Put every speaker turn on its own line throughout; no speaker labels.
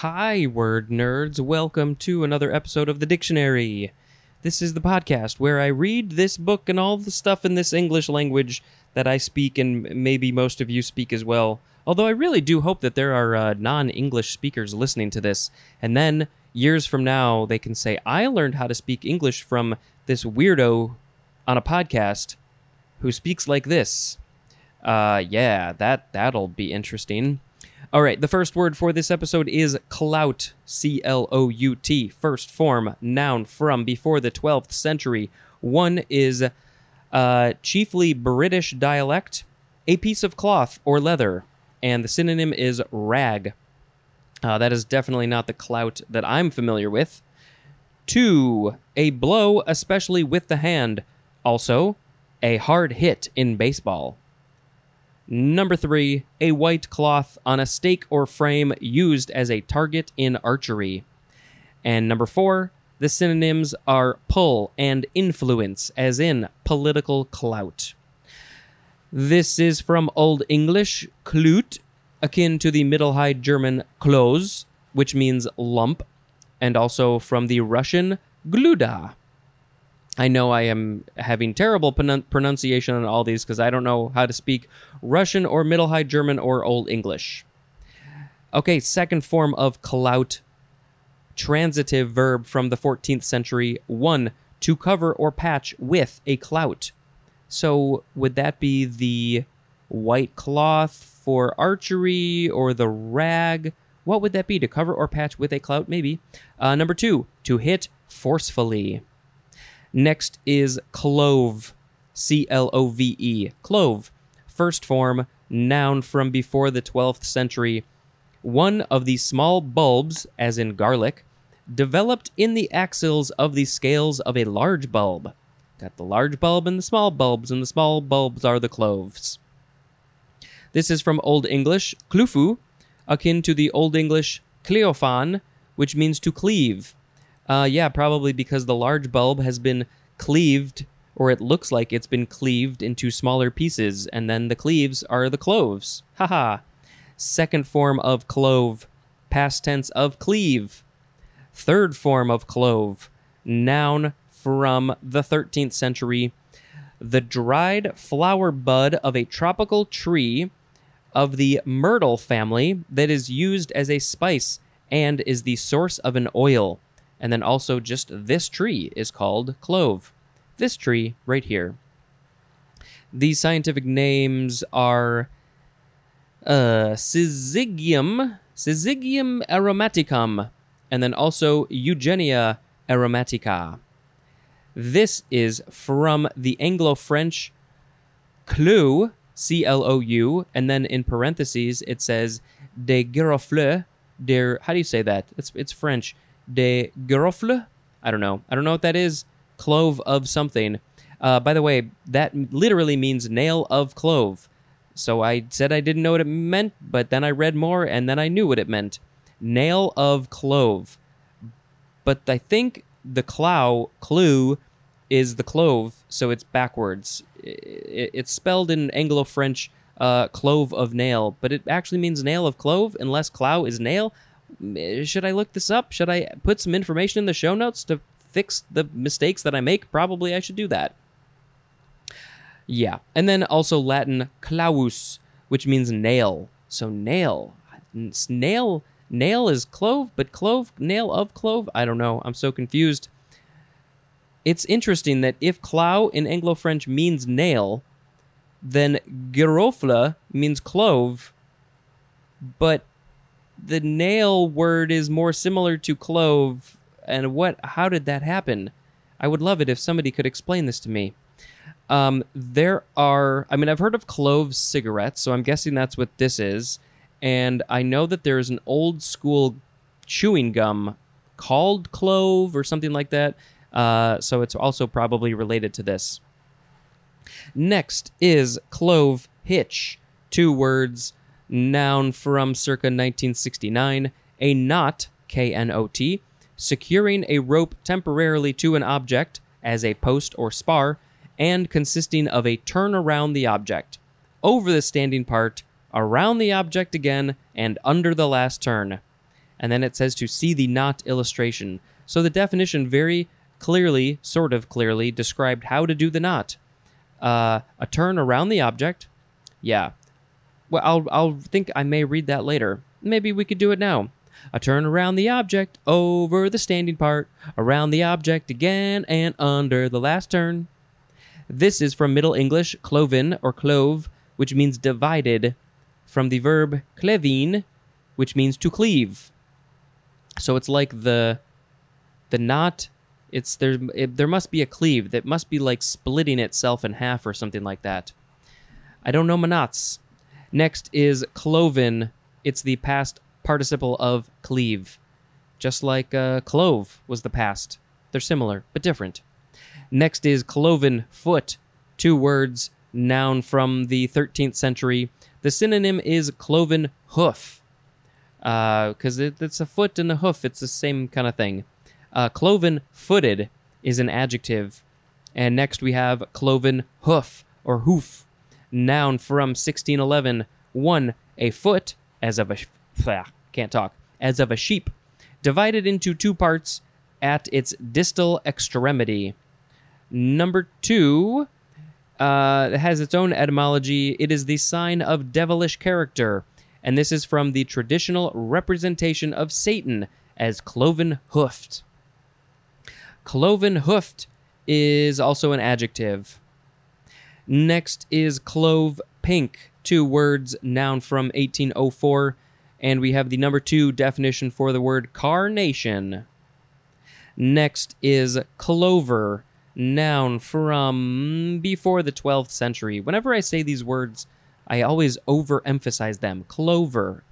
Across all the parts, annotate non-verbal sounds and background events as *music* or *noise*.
Hi, word nerds. Welcome to another episode of the dictionary. This is the podcast where I read this book and all the stuff in this English language that I speak and maybe most of you speak as well. Although I really do hope that there are uh, non English speakers listening to this. And then years from now, they can say, I learned how to speak English from this weirdo on a podcast who speaks like this. Uh, yeah, that, that'll be interesting. All right, the first word for this episode is clout, C L O U T, first form, noun from before the 12th century. One is uh, chiefly British dialect, a piece of cloth or leather, and the synonym is rag. Uh, that is definitely not the clout that I'm familiar with. Two, a blow, especially with the hand. Also, a hard hit in baseball. Number three, a white cloth on a stake or frame used as a target in archery. And number four, the synonyms are pull and influence, as in political clout. This is from Old English, klut, akin to the Middle High German kloß, which means lump, and also from the Russian gluda, I know I am having terrible pronun- pronunciation on all these because I don't know how to speak Russian or Middle High German or Old English. Okay, second form of clout, transitive verb from the 14th century. One, to cover or patch with a clout. So would that be the white cloth for archery or the rag? What would that be? To cover or patch with a clout? Maybe. Uh, number two, to hit forcefully. Next is clove, C L O V E. Clove, first form, noun from before the 12th century. One of the small bulbs, as in garlic, developed in the axils of the scales of a large bulb. Got the large bulb and the small bulbs, and the small bulbs are the cloves. This is from Old English, clufu, akin to the Old English cleofan, which means to cleave. Uh, yeah, probably because the large bulb has been cleaved, or it looks like it's been cleaved into smaller pieces, and then the cleaves are the cloves. Haha. Second form of clove, past tense of cleave. Third form of clove, noun from the 13th century. The dried flower bud of a tropical tree of the myrtle family that is used as a spice and is the source of an oil. And then also just this tree is called clove. This tree right here. These scientific names are uh, Syzygium, Syzygium aromaticum, and then also Eugenia aromatica. This is from the Anglo French clou, C L O U, and then in parentheses it says de girofle, de, how do you say that? It's, it's French de girofle. I don't know. I don't know what that is. Clove of something. Uh, by the way, that literally means nail of clove. So I said I didn't know what it meant, but then I read more and then I knew what it meant. Nail of clove. But I think the clow, clue, is the clove, so it's backwards. It's spelled in Anglo French uh, clove of nail, but it actually means nail of clove unless clow is nail Eh, should I look this up? Should I put some information in the show notes to fix the mistakes that I make? Probably I should do that. Yeah. And then also Latin clavus, which means nail. So nail. Nail nail is clove, but clove nail of clove? I don't know. I'm so confused. It's interesting that if clow in Anglo French means nail, then girofle means clove, but the nail word is more similar to clove and what how did that happen? I would love it if somebody could explain this to me. Um, there are i mean i've heard of clove cigarettes so i'm guessing that's what this is. And i know that there's an old school chewing gum called clove or something like that. Uh, so it's also probably related to this. Next is clove hitch. Two words noun from circa 1969, a knot, K N O T, securing a rope temporarily to an object as a post or spar, and consisting of a turn around the object, over the standing part, around the object again, and under the last turn. and then it says to see the knot illustration. So the definition very clearly, sort of clearly, described how to do the knot. Uh, a turn around the object. Yeah. Well, I'll, I'll think I may read that later. Maybe we could do it now. A turn around the object, over the standing part, around the object again, and under the last turn. This is from Middle English, cloven or clove, which means divided, from the verb cleven, which means to cleave. So it's like the the knot. It's there. It, there must be a cleave that must be like splitting itself in half or something like that. I don't know knots. Next is cloven. It's the past participle of cleave, just like uh, clove was the past. They're similar but different. Next is cloven foot. Two words, noun from the 13th century. The synonym is cloven hoof because uh, it, it's a foot and a hoof. It's the same kind of thing. Uh, cloven footed is an adjective. And next we have cloven hoof or hoof, noun from 1611. One, a foot, as of a, can't talk, as of a sheep, divided into two parts at its distal extremity. Number two uh, has its own etymology. It is the sign of devilish character, and this is from the traditional representation of Satan as cloven hoofed. Cloven hoofed is also an adjective. Next is clove pink, two words, noun from 1804, and we have the number two definition for the word carnation. Next is clover, noun from before the 12th century. Whenever I say these words, I always overemphasize them. Clover.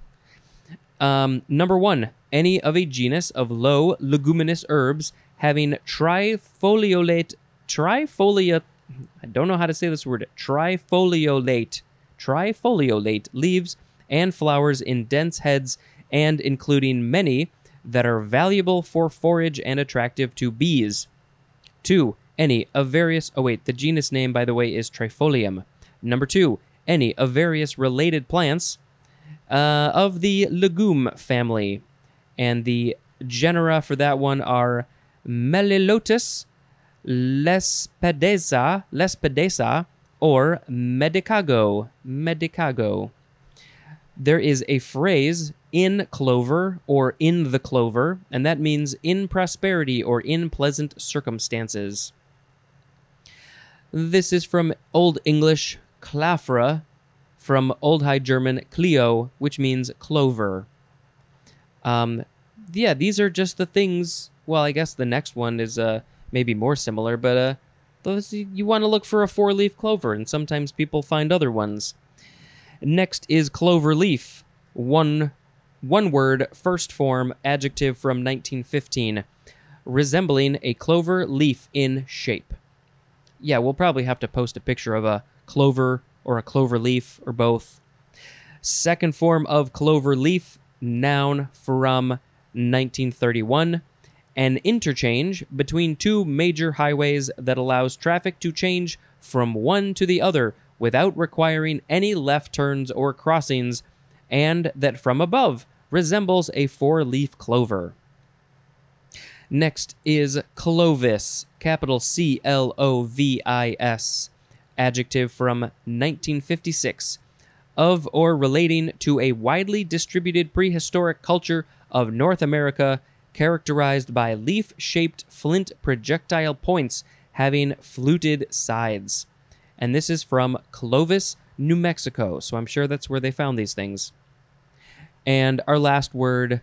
Um, number one, any of a genus of low leguminous herbs having trifoliolate, trifoliate, I don't know how to say this word, trifoliolate, trifoliolate leaves and flowers in dense heads and including many that are valuable for forage and attractive to bees. Two, any of various, oh wait, the genus name, by the way, is Trifolium. Number two, any of various related plants uh, of the legume family. And the genera for that one are Melilotus, Lespedeza, Lespedeza, or Medicago. Medicago. There is a phrase in clover or in the clover, and that means in prosperity or in pleasant circumstances. This is from Old English clafra, from Old High German kleo, which means clover. Um, yeah, these are just the things. Well, I guess the next one is uh, maybe more similar, but uh, those you want to look for a four-leaf clover, and sometimes people find other ones. Next is clover leaf, one one word, first form, adjective from 1915, resembling a clover leaf in shape. Yeah, we'll probably have to post a picture of a clover or a clover leaf or both. Second form of clover leaf, noun from 1931. An interchange between two major highways that allows traffic to change from one to the other without requiring any left turns or crossings, and that from above resembles a four leaf clover. Next is Clovis, capital C L O V I S, adjective from 1956, of or relating to a widely distributed prehistoric culture of North America characterized by leaf shaped flint projectile points having fluted sides. And this is from Clovis, New Mexico, so I'm sure that's where they found these things. And our last word,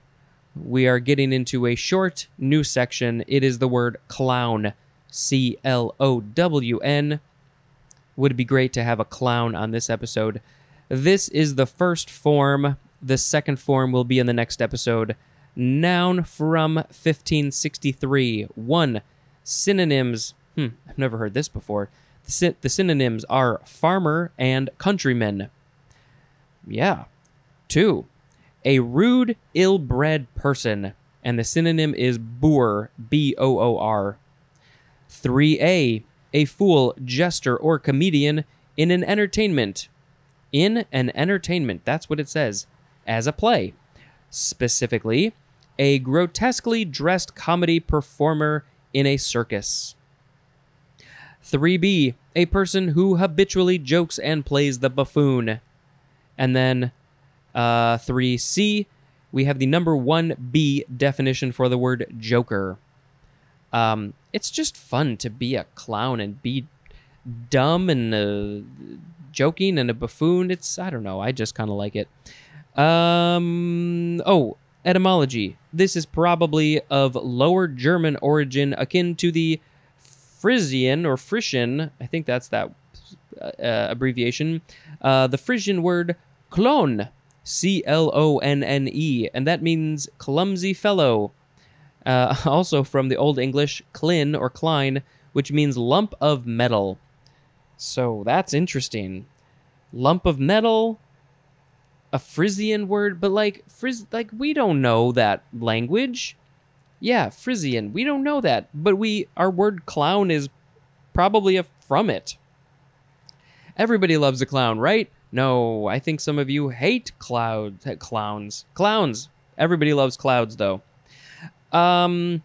we are getting into a short new section. It is the word clown, C L O W N would be great to have a clown on this episode. This is the first form. The second form will be in the next episode. Noun from 1563. One, synonyms. Hmm, I've never heard this before. The, sy- the synonyms are farmer and countryman. Yeah. Two, a rude, ill bred person. And the synonym is boor, B O O R. 3A, a fool, jester, or comedian in an entertainment. In an entertainment, that's what it says, as a play. Specifically, a grotesquely dressed comedy performer in a circus. 3B, a person who habitually jokes and plays the buffoon. And then uh, 3C, we have the number 1B definition for the word joker. Um, it's just fun to be a clown and be dumb and uh, joking and a buffoon. It's, I don't know, I just kind of like it. Um, oh, etymology. This is probably of lower German origin, akin to the Frisian or Frisian. I think that's that uh, abbreviation. Uh, the Frisian word clone, C L O N N E, and that means clumsy fellow. Uh, *laughs* also from the Old English clin or klein, which means lump of metal. So that's interesting. Lump of metal, a Frisian word, but like Fris like we don't know that language. Yeah, Frisian. We don't know that, but we our word clown is probably a, from it. Everybody loves a clown, right? No, I think some of you hate cloud clowns. Clowns. Everybody loves clouds though. Um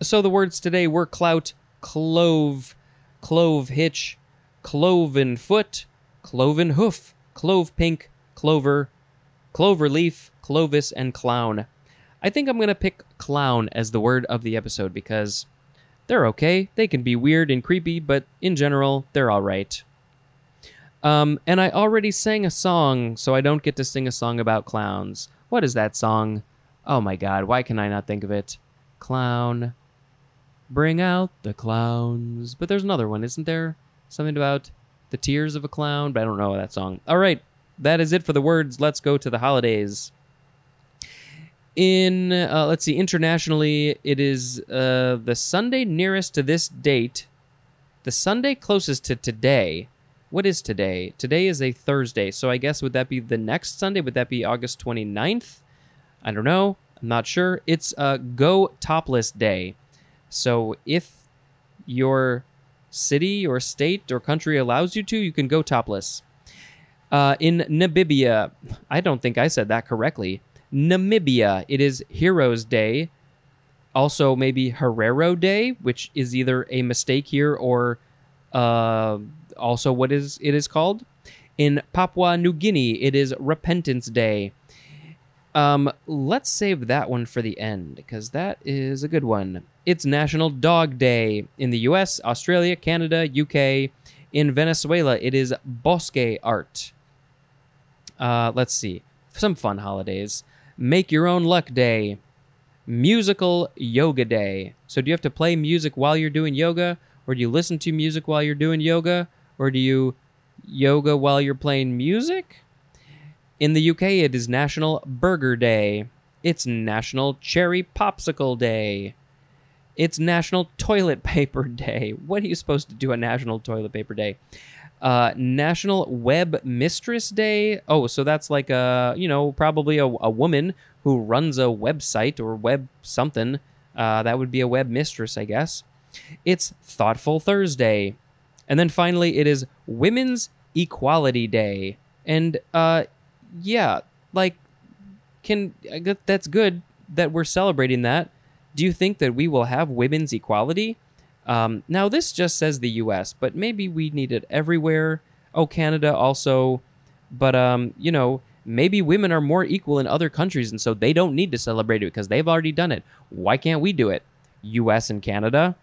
so the words today were clout, clove, clove hitch, cloven foot, cloven hoof, clove pink, clover, clover leaf, clovis, and clown. I think I'm going to pick clown as the word of the episode because they're okay. They can be weird and creepy, but in general, they're all right. Um, and I already sang a song, so I don't get to sing a song about clowns. What is that song? Oh my god, why can I not think of it? Clown. Bring out the clowns. But there's another one, isn't there? Something about the tears of a clown, but I don't know that song. All right, that is it for the words. Let's go to the holidays. In uh, let's see internationally it is uh, the sunday nearest to this date the sunday closest to today. What is today? Today is a thursday. So i guess would that be the next sunday? Would that be august 29th i don't know. I'm not sure. It's a go topless day. So if your city or state or country allows you to you can go topless uh, in namibia i don't think i said that correctly Namibia, it is Heroes Day. Also, maybe Herero Day, which is either a mistake here or uh, also what is it is called. In Papua New Guinea, it is Repentance Day. Um, let's save that one for the end because that is a good one. It's National Dog Day in the U.S., Australia, Canada, UK. In Venezuela, it is Bosque Art. Uh, let's see some fun holidays. Make Your Own Luck Day, Musical Yoga Day. So, do you have to play music while you're doing yoga, or do you listen to music while you're doing yoga, or do you yoga while you're playing music? In the UK, it is National Burger Day. It's National Cherry Popsicle Day. It's National Toilet *laughs* Paper Day. What are you supposed to do on National Toilet Paper Day? Uh, National Web Mistress Day. Oh, so that's like a you know probably a, a woman who runs a website or web something. Uh, that would be a web mistress, I guess. It's Thoughtful Thursday, and then finally it is Women's Equality Day. And uh, yeah, like can that's good that we're celebrating that. Do you think that we will have women's equality? Um, now, this just says the US, but maybe we need it everywhere. Oh, Canada also. But, um, you know, maybe women are more equal in other countries, and so they don't need to celebrate it because they've already done it. Why can't we do it? US and Canada?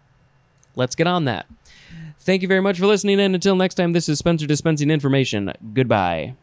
Let's get on that. Thank you very much for listening, and until next time, this is Spencer dispensing information. Goodbye.